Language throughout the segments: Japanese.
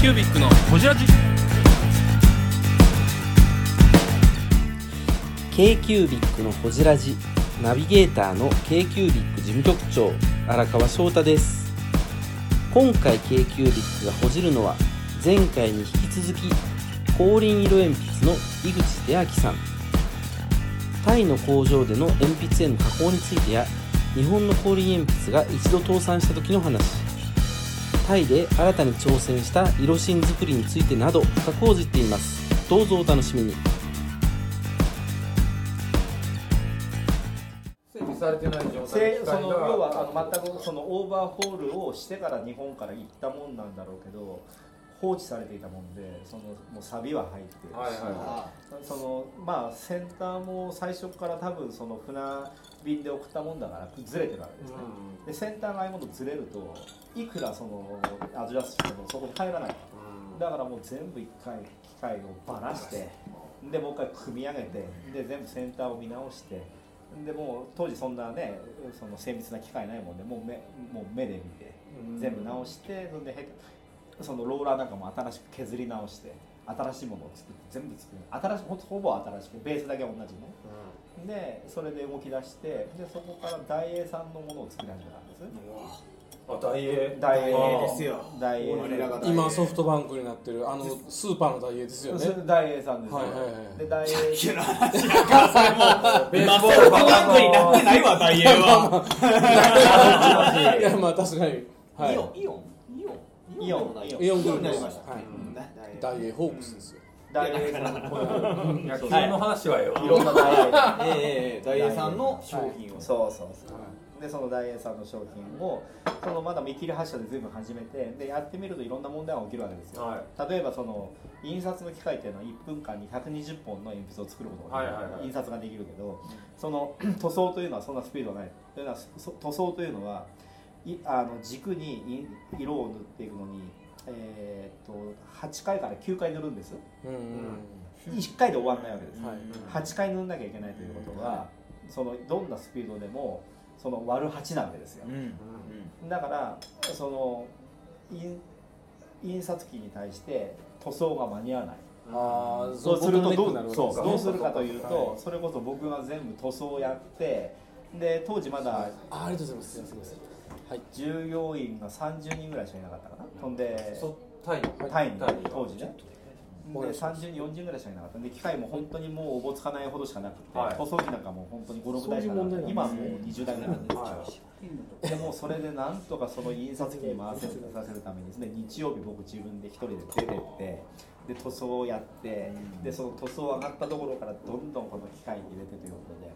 キュービックのホジラジ k q u b i c のほじラジナビゲーターの k q u b i c 事務局長荒川翔太です。今回 k q u b i c がほじるのは前回に引き続き光輪色鉛筆の井口秀明さん。タイの工場での鉛筆への加工についてや日本の光輪鉛筆が一度倒産した時の話。タイで新たに挑戦した色芯作りについてなど深く報じっています。どうぞお楽しみに。整備されてない状態せその要はあの全くそのオーバーホールをしてから日本から行ったもんなんだろうけど放置されていたもんでそのもうサビは入ってるし、はいはそのまあセンターも最初から多分その船便で送ったもんだからずれてるわけですね、でセンターがああいうものずれるといくらそのアジャストしてもそこに入らないだからもう全部一回機械をばらしてでもう一回組み上げてで全部センターを見直してでもう当時そんなねその精密な機械ないもんでもう目もう目で見て全部直してそんでへそのローラーなんかも新しく削り直して新しいものを作って全部作る。新しほぼ新しくベースだけ同じねでそれで動き出してでそこからダイエーさんのものを作り始めたんです。あダイエーダイエーですよ。ダイエー今ソフトバンクになってるあのスーパーのダイエーですよね。ダイエーさんですよ、はいはいはいでダイエー急な話だからそれもう今ソフトバンクになってないわダイエーは。いやまあ確かにはいイオンイオンイオンイオンイオンイオングループになりましたはいうんだダイエーホークスですよ大英さんのこう野球の話はよ。いろんな大英ええええ大英さんの商品を。そうそうそう。でその大英さんの商品をそのまだ見切り発車で随分始めてでやってみるといろんな問題が起きるわけですよ、は例えばその印刷の機械っていうのは1分間に120本の鉛筆を作ることができる、はいはいはい。印刷ができるけどその塗装というのはそんなスピードがないというのはそ塗装というのはいあの軸にい色を塗っていくのに、えーっと8回から9回塗るんです。うんうん1回で終わらないわけです、はい。8回塗んなきゃいけないということは、そのどんなスピードでもその割る8なわけですよ。うん。うんだからその印印刷機に対して塗装が間に合わない。ああそうするとどうどうするかというと、はい。それこそ僕が全部塗装をやってで当時まだあありがとうございます従業員が30人ぐらいしかいなかったかな。ほん。でそタイタイにタイ当時ね。で30人40人ぐらいしかいなかった。んで機械も本当にもうおぼつかないほどしかなくて、はい。塗装機なんかもう本当に56台しかなくて今はもう20台ぐらいなんですけど、でもうそれでなんとかその印刷機に回せさせるためにですね日曜日僕自分で一人で出てってで塗装をやってでその塗装上がったところからどんどんこの機械に入れてということで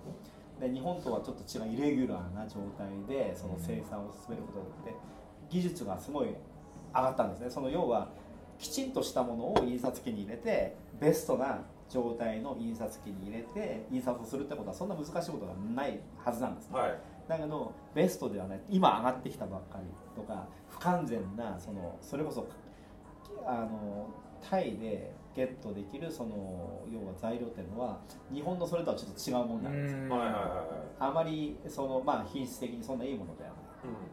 で日本とはちょっと違うイレギュラーな状態でその生産を進めることによって技術がすごい上がったんですね。その要はきちんとしたものを印刷機に入れてベストな状態の印刷機に入れて印刷をするってことはそんな難しいことがないはずなんですね、はい。だけどベストではない今上がってきたばっかりとか不完全なそのそれこそあのタイでゲットできるその要は材料っていうのは日本のそれとはちょっと違うものなんですよ。はいはいはあまりその、まあ、品質的にそんないいものではない。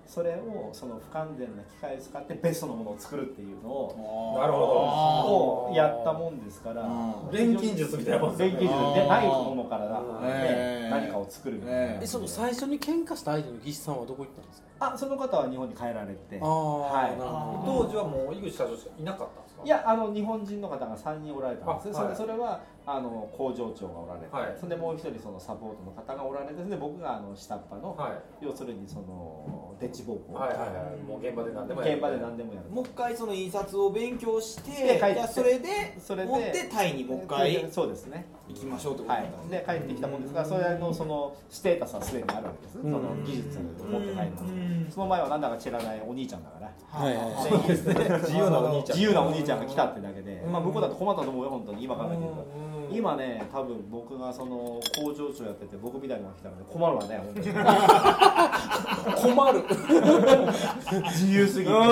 それをその不完全な機械を使ってベストのものを作るっていうのをなるほをやったもんですからうん。錬金術みたいなもんですよね。錬金術でないものから、うんね何かを作るみたいな、へえ。その最初に喧嘩した相手の技師さんはどこ行ったんですか？あその方は日本に帰られて。ああはい。なるほ当時はもう井口社長しかいなかったんですか？いやあの日本人の方が3人おられたんです、あはい。それそれはあの工場長がおられて、はい。それでもう一人そのサポートの方がおられてで僕があの下っ端の、はい。要するにそのデッチ暴行、はいはいはい。もう現場で何でもやる。現場で何でもやる。もう一回その印刷を勉強してそれでそれで持ってタイにもう一回。そうですね行きましょうってことはいだったんで帰ってきたもんですがそれのそのステータスはすでにあるわけです、その技術を持って帰るんですその前はなんだか知らないお兄ちゃんだからはいはいはい。自由なお兄ちゃん自由なお兄ちゃんが来たってだけで、まあ、向こうだと困ったと思うよ本当に今考えてみるとうん。今ね多分僕がその工場長やってて僕みたいなのが来たらね困るわね本当に。困る。自由すぎて。どうの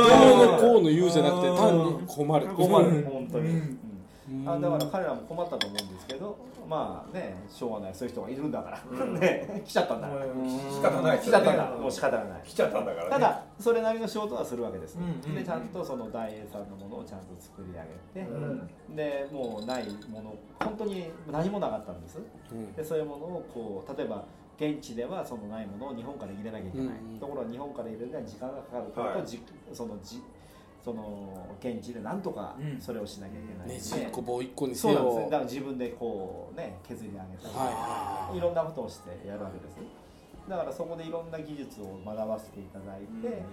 こうの言うじゃなくて単に困る。困る本当に、うんあだから彼らも困ったと思うんですけどまあねしょうがない。そういう人がいるんだから、ね来ちゃったんだから、仕方ない来ちゃったん。だもう仕方がない。来ちゃったんだからね。ただそれなりの仕事はするわけです、うんうんうん。でちゃんとその大英さんのものをちゃんと作り上げて、うん。でもうないもの本当に何もなかったんです。うん。でそういうものをこう例えば現地ではそのないものを日本から入れなきゃいけない、うんうん。ところが日本から入れるのに時間がかかるからと、そのじその現地でなんとかうん。それをしなきゃいけないんで、ねじっこ棒一個にせそうなんですだから自分でこうね削り上げたり、はいはいろんなことをしてやるわけです。だからそこでいろんな技術を学ばせていただいて、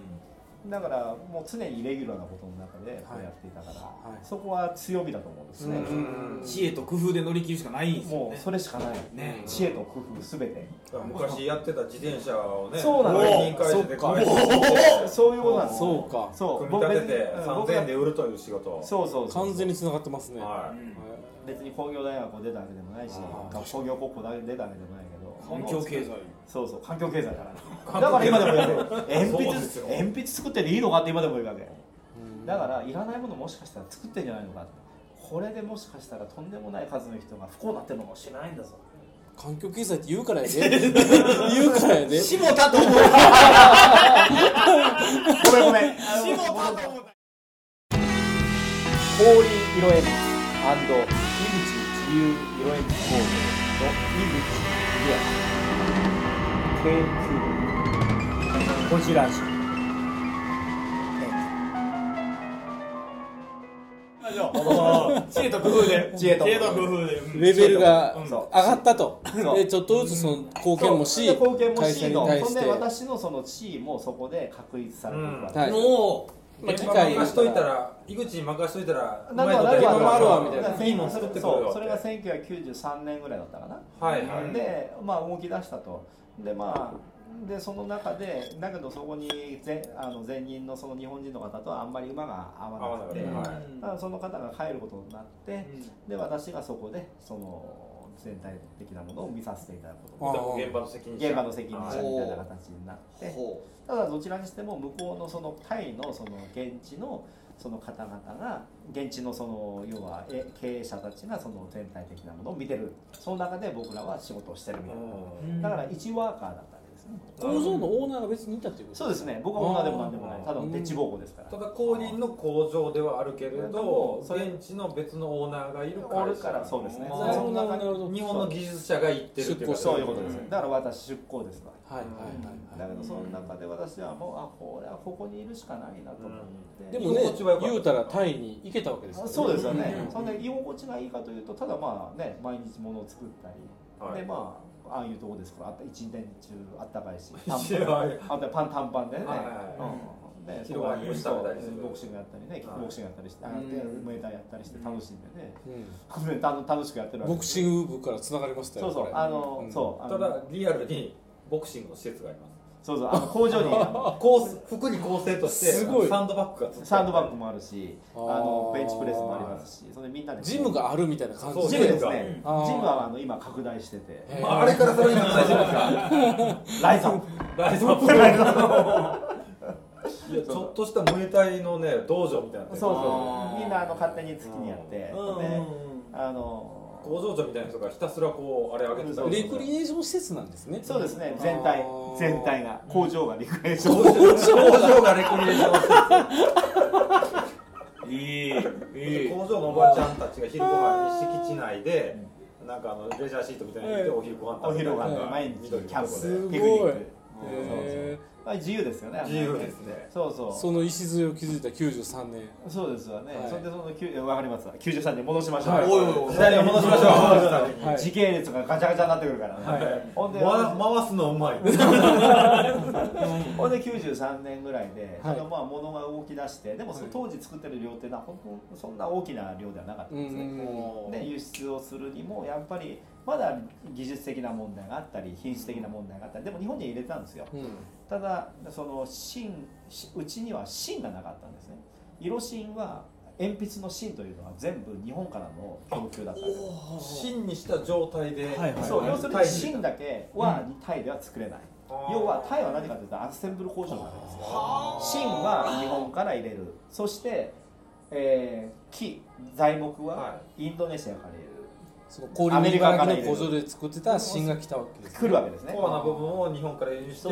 だからもう常にイレギュラーなことの中でこうやっていたから、はい。そこは強みだと思うんですね、うん知恵と工夫で乗り切るしかないんですよね。もうそれしかない、ね。知恵と工夫すべて。昔やってた自転車をねそうなの。売人会社でそっか組み立ててそういうことなんです。そうか。そう。組み立てて僕別に3000円で売るという仕事を。そうそうそう完全に繋がってますね。は別に工業大学を出たわけでもないし工業高校出たわけでもない環境経済。そうそう環境経済だから。だから今でもやる鉛筆鉛筆作ってていいのかって今でも言うわけ。うん。だからいらないものもしかしたら作ってんじゃないのかこれでもしかしたらとんでもない数の人が不幸になってるのかもしれないんだぞ。環境経済って言うからやね。言うからやね。下田と思う。ごめんごめん。下田と思う。氷色鉛筆井口自由色鉛筆工業の井口秀康 K9 こちらじ知恵と工夫で。知恵と工夫工夫で。うん。レベルが上がったと。でちょっとずつその貢献もし貢献もしのに対してそんで私のその地位もそこで確立されていくわけ、はい。もまあ機い械任しといたら井口に任しといたらなんかうまいこと今もあるわみたいな。いいもん作ってくるよそうそれが1993年ぐらいだったかな、はいはい。でまあ動き出したと。でまあでその中でだけどそこに前あの前任のその日本人の方とはあんまり馬が合わなくて、はい。その方が帰ることになって、で私がそこでその全体的なものを見させていただくこと現場の責任者。現場の責任者はいみたいな形になってただどちらにしても向こうのそのタイのその現地のその方々が現地のその要はえ経営者たちがその全体的なものを見てる。その中で僕らは仕事をしてるみたいな。だから一ワーカーだった。わけですね工場のオーナーが別にいたっていうことそうですね。僕はオーナーでもなんでもない。ただのペッチ暴行ですから。ただ後輪の工場ではあるけれどそれ現地の別のオーナーがいるおるからそうですね。あー。なるほどなるほどなるほど日本の技術者が行ってるってそういうことですだから私出向ですわ。はいはいはいはい。だけどその中で私はもうあこれはここにいるしかないなと思って、でもね言うたらタイに行けたわけですよあそうですよね、うん。そんで居心地がいいかというとただまあね毎日物を作ったり、はい。でまあああいうとこですからあった一年中あったかいし 一年はいあとパン短パンでね、はいはいはい。うん。で昼ご飯に虫食べたりするボクシングやったりねキックボクシングやったりして、あうん。でムエタイやったりして楽しんでね、うん。楽楽しくやってるわけボクシング部からつながりましたよそうそうあの、うん。そうあのただリアルにボクシングの施設がありますそうそうあの工場に構成服に構成としてすごい。サンドバッグがサンドバッグもあるしあのベンチプレスもありますしそれでみんなで。ジムがあるみたいな感じ。ジムですね。ジムはあの今拡大してて。へまああれからそれに大丈夫ですか。ライザーライズアップ。いやちょっとしたムエタイのね道場みたいな。のそうあそう。みんなあの勝手に月にやって。でうん。あの工場長みたいな人がひたすらこうあれ上げてた。りレクリエーション施設なんですね。そうですね。全体。全体が。工場がリクエーション。工場がレクリエーション。施いい。い設工場のおばちゃんたちが昼ご飯に敷地内でなんかあのレジャーシートみたいなのでお昼ご飯お昼ご飯毎日キャンプで。すごいピクニック。へまあ自由ですよね自由ですね。そうそう。ーその礎を築いた93年。そうですよね、はい。それでそのきゅわかりますわ。93年戻しましょう、はい。おいおいおい。時代を戻しましょう。はい。時系列がガチャガチャになってくるからね、はい。ほんで、わ回すのうまい。ほんで93年ぐらいで、はい。そのまあ物が動き出してでもその当時作ってる量っていうのは本当そんな大きな量ではなかったんですね、うん。で輸出をするにもやっぱりまだ技術的な問題があったり品質的な問題があったりでも日本には入れてたんですよ。うんただその芯しうちには芯がなかったんですね。色芯は鉛筆の芯というのは全部日本からの供給だったんです。芯にした状態で、はいはいそう要するに芯だけはうタイでは作れない、要はタイは何かというとアッセンブル工場なんですよ。芯は日本から入れる。そしてえー木材木ははインドネシアから入れるその氷水巻きの工場で作ってた芯が来た。わけです来るわけです。ねコアな部分を日本から輸入して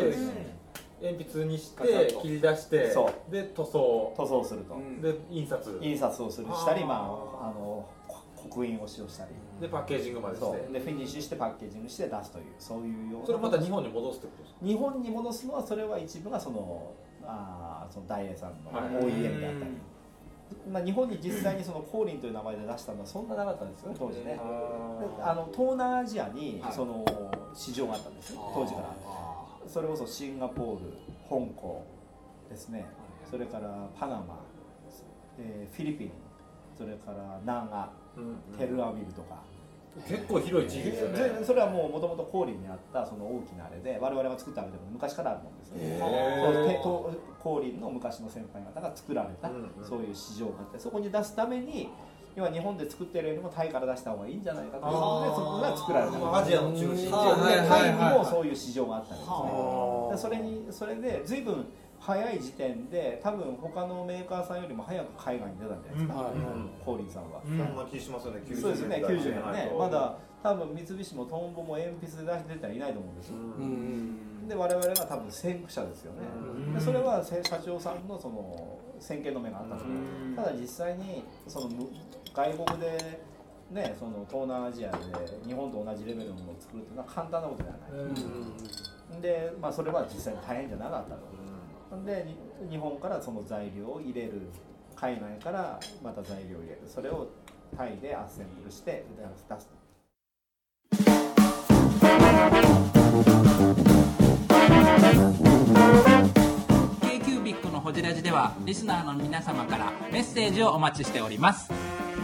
鉛筆にして切り出してそで塗装。塗装すると、うんで印刷。印刷をするしたりまああのこ刻印を使用したり。でパッケージングまでしそてう。でフィニッシュしてパッケージングして出すというそういうような。それまた日本に戻すってことですか？日本に戻すのはそれは一部がそのあーその大英さんのはい。OEM であったり、まあ、日本に実際にそのコーリンという名前で出したのはそんななかったんですよね当時ね。であの東南アジアにはい。その市場があったんですよ当時から。それこそシンガポール香港ですね。それからパナマ、えーフィリピンそれから南アテルアビブとか、結構広い地域ですよね。でそれはもうもともと氷にあったその大きなあれで我々が作ったわけでも昔からあるもんですねそうてと氷の昔の先輩方が作られた、そういう市場があってそこに出すために要は日本で作ってるよりもタイから出した方がいいんじゃないかということでそこが作られた。まあアジアの中心でタイにもそういう市場があったんですね。それにそれで随分早い時点で多分他のメーカーさんよりも早く海外に出たんじゃないですか、はいコーリンさんは。そんな気しますよね。90そうですね、90年ね、まだだ多分三菱もトンボも鉛筆で出してたらいないと思うんです。よ。うん。うんで、我々が多分先駆者ですよね。でそれはせ社長さんのその先見の目があったんですけど、ただ実際にそのむ外国でね、その東南アジアで日本と同じレベルのものを作るっていうのは簡単なことではない。で、まあそれは実際に大変じゃなかったと。で日本からその材料を入れる。海外からまた材料を入れる。それをタイでアッセンブルして出す。K q b i c のホジラジではリスナーの皆様からメッセージをお待ちしております。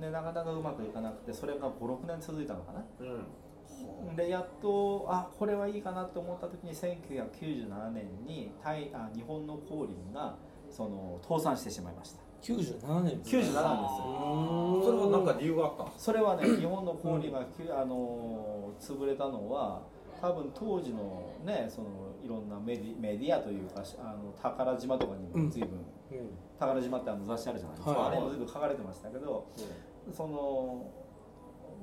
でなかなかうまくいかなくてそれが56年続いたのかな。でやっとあこれはいいかなと思った時に1997年にタイあ日本の光琳がその倒産してしまいました。97年。です97年ですそれは何か理由があったそれはね日本の小売が、きゅあのー潰れたのは多分当時のねそのいろんなメディメディアというかしあの宝島とかにも随分、うん。宝島ってあの雑誌あるじゃないですか、はい。あれにも随分書かれてましたけど、その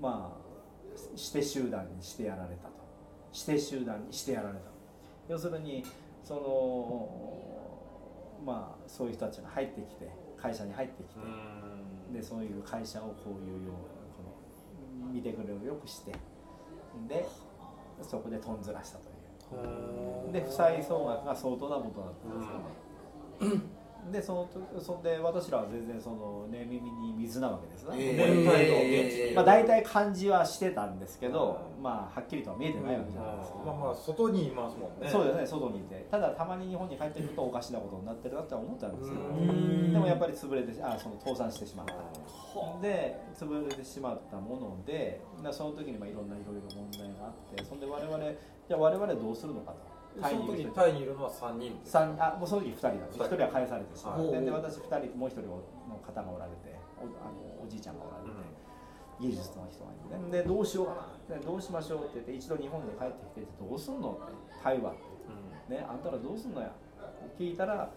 まあして集団にしてやられたと。して集団にしてやられた要するにそのまあそういう人たちが入ってきて会社に入ってきて、でそういう会社をこういうようなこの見てくれをよくしてでそこでとんずらしたという。で負債総額が相当なことだったんですよね、でその時そんで私らは全然その寝耳に水なわけですね、えーまあ、大体感じはしてたんですけど、まあはっきりとは見えてないわけじゃないですか、まあまあ外にいますもんね。そうですね外にいて。ただたまに日本に帰ってくるとおかしなことになってるなって思ったんですようん。でもやっぱり潰れてあその倒産してしまった。で潰れてしまったものでなその時にまあいろんないろいろ問題があってそんで我々じゃあ我々どうするのかとその時タイにいるのは3人です三あもうその時2人なんです。二人。1人は返されてしまって。はい。で私2人もう1人の方がおられておあのおじいちゃんがおられて、技術の人がいてね。でどうしようかなでどうしましょうって言って一度日本に帰ってきてどうすんのってタイはって。ね、あんたらどうすんのや。聞いたら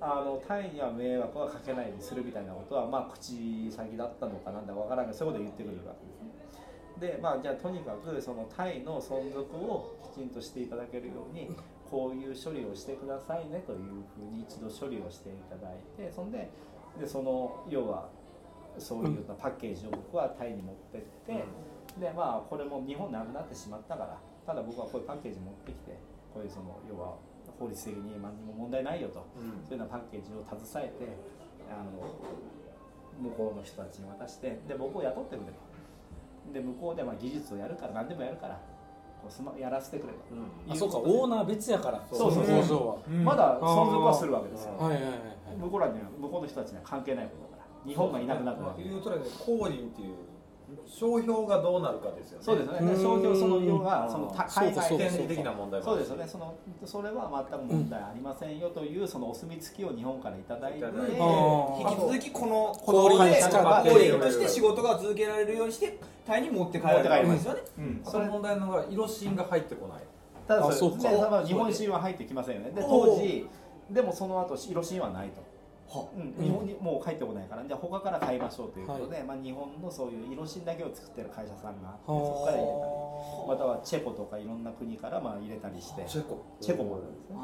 あのタイには迷惑はかけないようにするみたいなことはまあ口先だったのかなんだかわからんけどそういうこと言ってくれるわけですねでまあじゃあとにかくそのタイの存続をきちんとしていただけるようにこういう処理をしてくださいねというふうに一度処理をしていただいてそんででその要はそういうパッケージを僕はタイに持ってって、でまあこれも日本なくなってしまったからただ僕はこういうパッケージ持ってきてこういうその要は法律的に何にも問題ないよと、そういうようなパッケージを携えてあの向こうの人たちに渡してで僕を雇ってくれとで向こうでまあ技術をやるから何でもやるからこうすまやらせてくれと、うん。あそうかオーナー別やから。そうそうそう。の工場は。うん。まだ存続はするわけですよ、うんはいはいはいはい。向こうらには向こうの人たちには関係ないことだから。日本がいなくなったわけで。言うとらね降臨っていう商標がどうなるかですよね。そうですよね。商標その要はその海外で権利的な問題もそうですよね。そのそれは全く問題ありませんよというそのお墨付きを日本からいただいて引き続きこの氷こので使って氷として仕事が続けられるようにしてタイに持って帰るんですよね。うんそれ問題なのが色芯が入ってこない。ただあそう。かでその日本神は入ってきませんよね。で当時でもその後色神はないと。うん、日本にもう帰ってこないからじゃあ他から買いましょうということで、まあ、日本のそういう色芯だけを作ってる会社さんがあ。ってそこから入れたりまたはチェコとかいろんな国からまあ入れたりして。チェコ。チェコもあるんですね。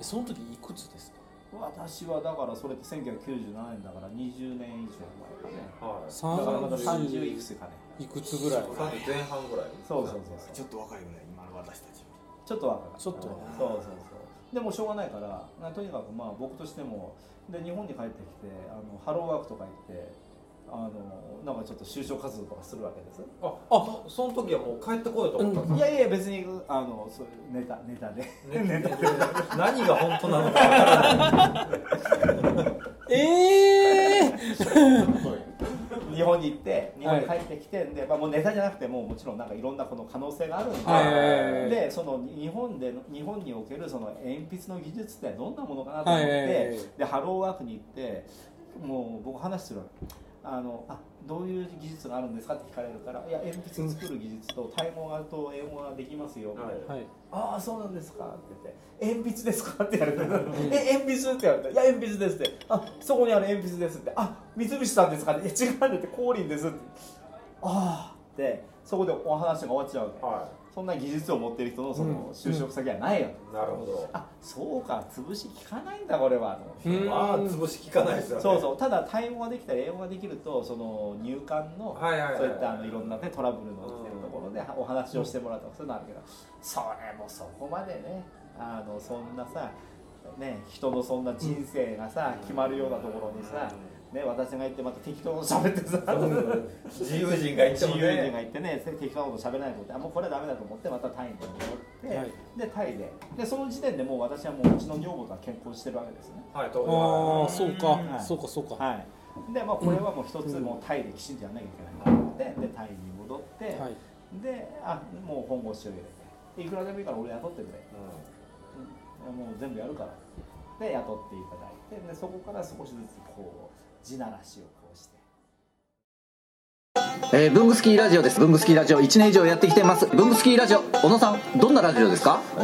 えその時いくつですか？私はだからそれって1997年だから20年以上前かね。はい。だからまだ30 30いくつかね。いくつぐらい？30前半ぐらい？そうそうそうそう。ちょっと若いよね今の私たちちょっと若かったちょっとそうそうそうでもしょうがないからなとにかくまあ僕としてもで日本に帰ってきてあのハローワークとか行ってあのなんかちょっと就職活動とかするわけです。ああその時はもう帰ってこようと思ったんですいやいや別にあのそういうネタネタで。ね何が本当なのかわからない。え え日本に行って日本に帰ってきて、でまあ、もうネタじゃなくてもうもちろんなんかいろんなこの可能性があるんで、はいはいはいはいでその日本で日本におけるその鉛筆の技術ってどんなものかなと思って、はいはいはいはい。でハローワークに行ってもう僕話するわけあのあどういう技術があるんですかって聞かれるからいや鉛筆作る技術とタイ語がと英語ができますよみたいな。はい。ああそうなんですかって言って鉛筆ですかって言われて え鉛筆って言われていや鉛筆ですって。あそこにある鉛筆ですって。あ三菱さんですかって。違うんって。光輪ですって。ああってそこでお話が終わっちゃうはそんな技術を持ってる人のその就職先はないよ、いなるほど。あそうか。潰し効かないんだこれは。と思って。うん。まあ潰し効かないですよね。そうそう。ただタイ語ができたり英語ができるとその入管のそういったあのいろんな、ね、トラブルの起きてるところでお話をしてもらうとかそういうのあるけど。それもそこまでね。あのそんなさね人のそんな人生がさ決まるようなところにさ、ね、私が行ってまた適当に喋ってさ。自由人が言っても自由人がね言ってね適当なこと喋らないと思ってあもうこれはダメだと思ってまたタイに戻って、はい。でタイで。でその時点でもう私はもううちの女房とは結婚してるわけですね。はい当ああそうか。はい。そうかそうか。はい。でまあこれはもう一つもうタイできちんとやらなきゃいけない。と思ってでタイに戻って、はい。であもう本腰を入れて。いくらでもいいから俺雇ってくれ、うん。もう全部やるからで雇っていただいてでそこから少しずつこう地ならしをこうして。えー、ブングスキーラジオです。ブングスキーラジオ。1年以上やってきてます。ブングスキーラジオ、小野さん、どんなラジオですか？え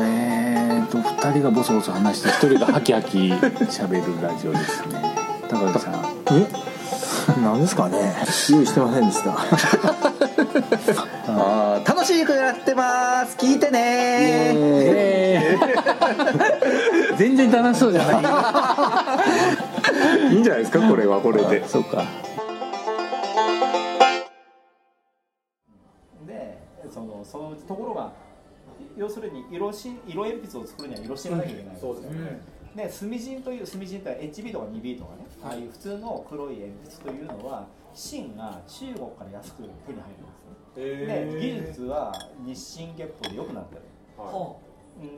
ーと2人がボソボソ話して1人がハキハキ喋るラジオですね。高橋さん。え？なんですかね？用意してませんでした。あー。楽しくやってます。聞いてね 全然楽しそうじゃないいいんじゃないですかこれはこれで。そうか。でそのそのところが要するに色し色鉛筆を作るには色紙がなきゃいけない、そうですよね。で墨芯という墨芯ってのは HB とか 2B とかね、ああいう普通の黒い鉛筆というのは芯が中国から安く手に入るんですね。で技術は日清月歩で良くなってる。はうん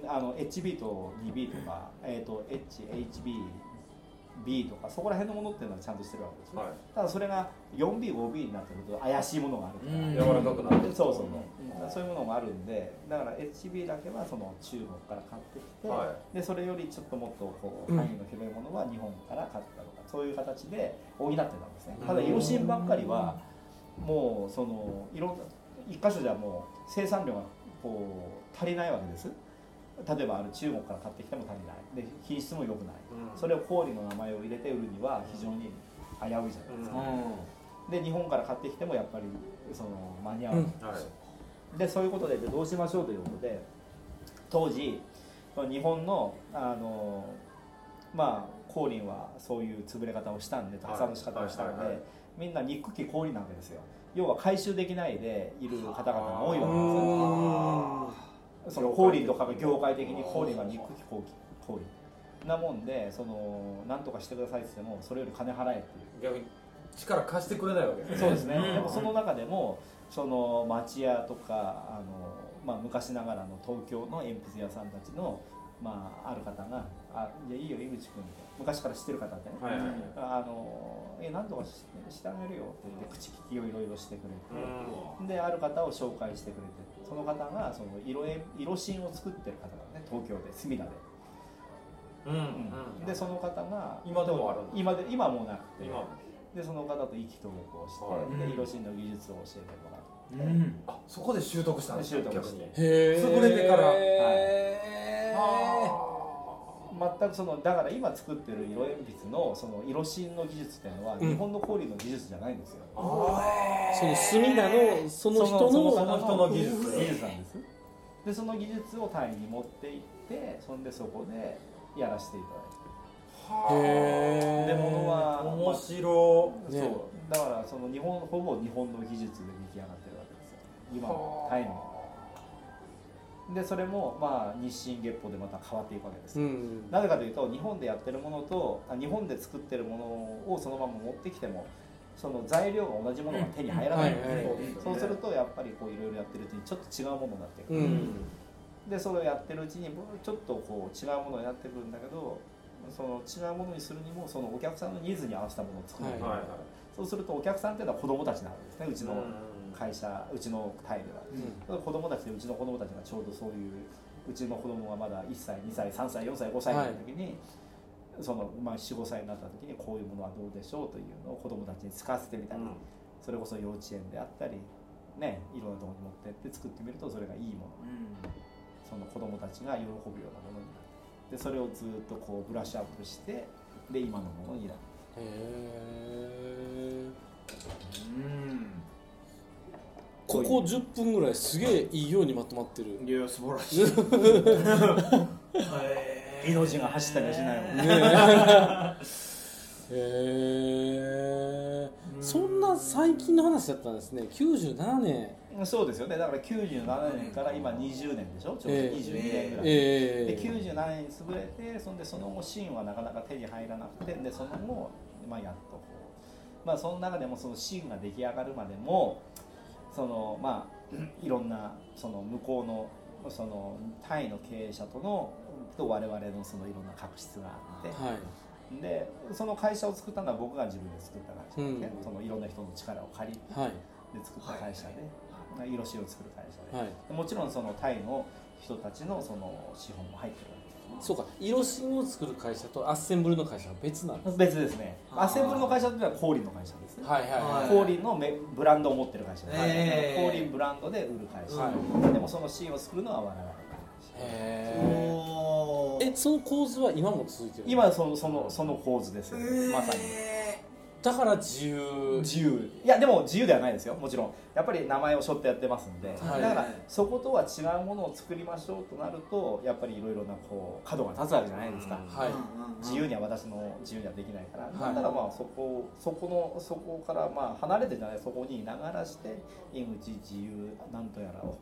あの HB と 2B とか、えー、と HHB とかそこら辺のものっていうのはちゃんとしてるわけですね、はい。ただそれが 4B5B になってくると怪しいものがあるから、い柔らかくなってそうそう、そういうものがあるんでだから HB だけはその中国から買ってきて、はでそれよりちょっともっとこう範囲の広いものは日本から買ったとかそういう形で補ってたんですね。ただ色芯ばっかりはもうそのいろんな一箇所じゃもう生産量がこう足りないわけです例えばある中国から買ってきても足りない。で品質も良くない、うん。それを氷の名前を入れて売るには非常に危ういじゃないですか、で日本から買ってきてもやっぱりその間に合わない、はい。でそういうことででどうしましょうということで当時日本のあのまあ光琳はそういう潰れ方をしたんでたくさんの仕方をしたんはいはいはいはい。でみんな憎き氷なわけですよ。要は回収できないでいる方々が多いわけですよその氷とかが業界的に氷が憎き氷氷なもんでその何とかしてくださいって言ってもそれより金払えっていう。逆に力貸してくれないわけですね。そうですね、ん。でもその中でもその町屋とかあのまあ、昔ながらの東京の鉛筆屋さんたちの、まあ、ある方が「あいやいいよ井口君」って。昔から知ってる方ってね、はいはいあのえ何とかししてあげるよって言って口利きをいろいろしてくれて、である方を紹介してくれてその方がその色絵色芯を作ってる方がね東京で隅田で、うんうん。でその方が今でもある今で今はもうなくて。今でその方と意気投合をして、はい。で色芯の技術を教えてもらって。うん。あそこで習得したんです習得して。へえそれでから。へ全くそのだから今作ってる色鉛筆のその色芯の技術っていうのは、ん日本の氷の技術じゃないんですよ。その隅田のその人のそのその人の技術技術なんです。でその技術をタイに持って行ってそんでそこでやらせていただいて。へで物は面白ねそうだからその日本ほぼ日本の技術で出来上がってるわけですよ。今のタイの。でそれもまあ日進月歩でまた変わっていくわけです。う。んなぜかというと日本でやってるものとあ日本で作ってるものをそのまま持ってきてもその材料が同じものが手に入らないので、はいはいそうするとやっぱりこういろいろやってるうちにちょっと違うものになってくる、うんでそれをやってるうちにちょっとこう違うものになってくるんだけどその違うものにするにもそのお客さんのニーズに合わせたものを作らないといけない、はいはい。そうするとお客さんっていうのは子供たちなんですねうちのうん会社うちのタイでは。うん。子供たちでうちの子供たちがちょうどそういううちの子供がまだ1歳2歳3歳4歳5歳の時に、そのまあ45歳になった時にこういうものはどうでしょうというのを子供たちに使わせてみたり、それこそ幼稚園であったりねいろんなところに持ってって作ってみるとそれがいいもの。その子供たちが喜ぶようなものになってでそれをずっとこうブラッシュアップしてで今のものになるへえここ10分ぐらいすげえいいようにまとまってる。いや素晴らしい。命が走ったりはしないもんね。へえ。そんな最近の話だったんですね。97年。そうですよね。だから97年から今20年でしょ？ちょうどええ。22年ぐらい、えで97年に潰れてそんでその後シーンはなかなか手に入らなくてでその後、まあ、やっとこう。まあその中でもそのシーンが出来上がるまでもそのまあいろんなその向こうのそのタイの経営者とのと我々のそのいろんな確執があって、はい。でその会社を作ったのは僕が自分で作った会社で、ね。うんそのいろんな人の力を借りてはい。で作った会社で、まあ色紙を作る会社で、はい。もちろんそのタイの人たちのその資本も入ってるそうか色芯を作る会社とアッセンブルの会社は別なんです別ですね。アッセンブルの会社っていうのはコーリンの会社ですね、はいはいはい。コーリンのメブランドを持ってる会社です、えーコーリンブランドで売る会社、はでもそのシーンを作るのは我々の会社。へおええその構図は今も続いてる今そのそのその構図ですよ、まさにだから自由。自由。いやでも自由ではないですよ。もちろん。やっぱり名前を背負ってやってますんで、はい。だからそことは違うものを作りましょうとなるとやっぱりいろいろなこう角が立つわけじゃないですか、はい。自由には私の自由にはできないから、はい。だからまあそこそこのそこからまあ離れてじゃないそこにいながらして井口自由なんとやらを。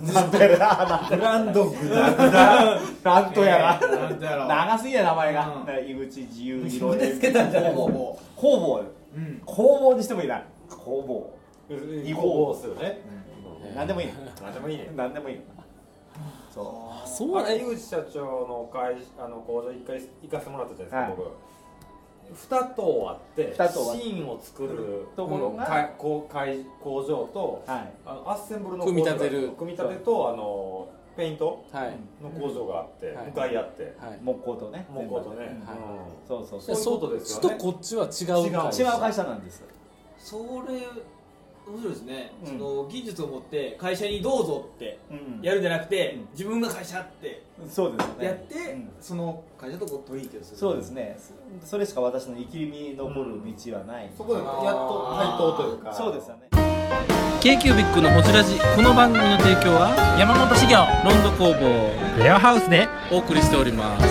なんとやらブランドグダグダなんとやら。なんとやら。長すぎや名前が、うん。井口自由。自分でつけたんじゃない方々工房うん。工房にしてもいいな工房違法ですよね。何でもいい。何でもいいね。何でもいい。そそう。えあれ井口社長の会あの工場一回行かせてもらったじゃないですか、はい。僕。二棟あってシーンを作るところが。工場とうはい。あのアッセンブルの組み立てる。組み立てとあのペイント？はい。の工場があって、はい。向かい合って、はい。木工とね。木工とね、そうそう。そうそうですよね。そっちとこっちは違う違う会社。違う。会社なんです。それ面白いですね、うん。その技術を持って会社にどうぞってうん。やるんじゃなくて、うん。自分が会社ってそうですよね。やって、うん。その会社とこう取引をするそうですね。それしか私の生きり残る道はない。そこでやっと対等というか。そうですよね k q b i c のホジラジこの番組の提供は山本修行ロンド工房レアハウスでお送りしております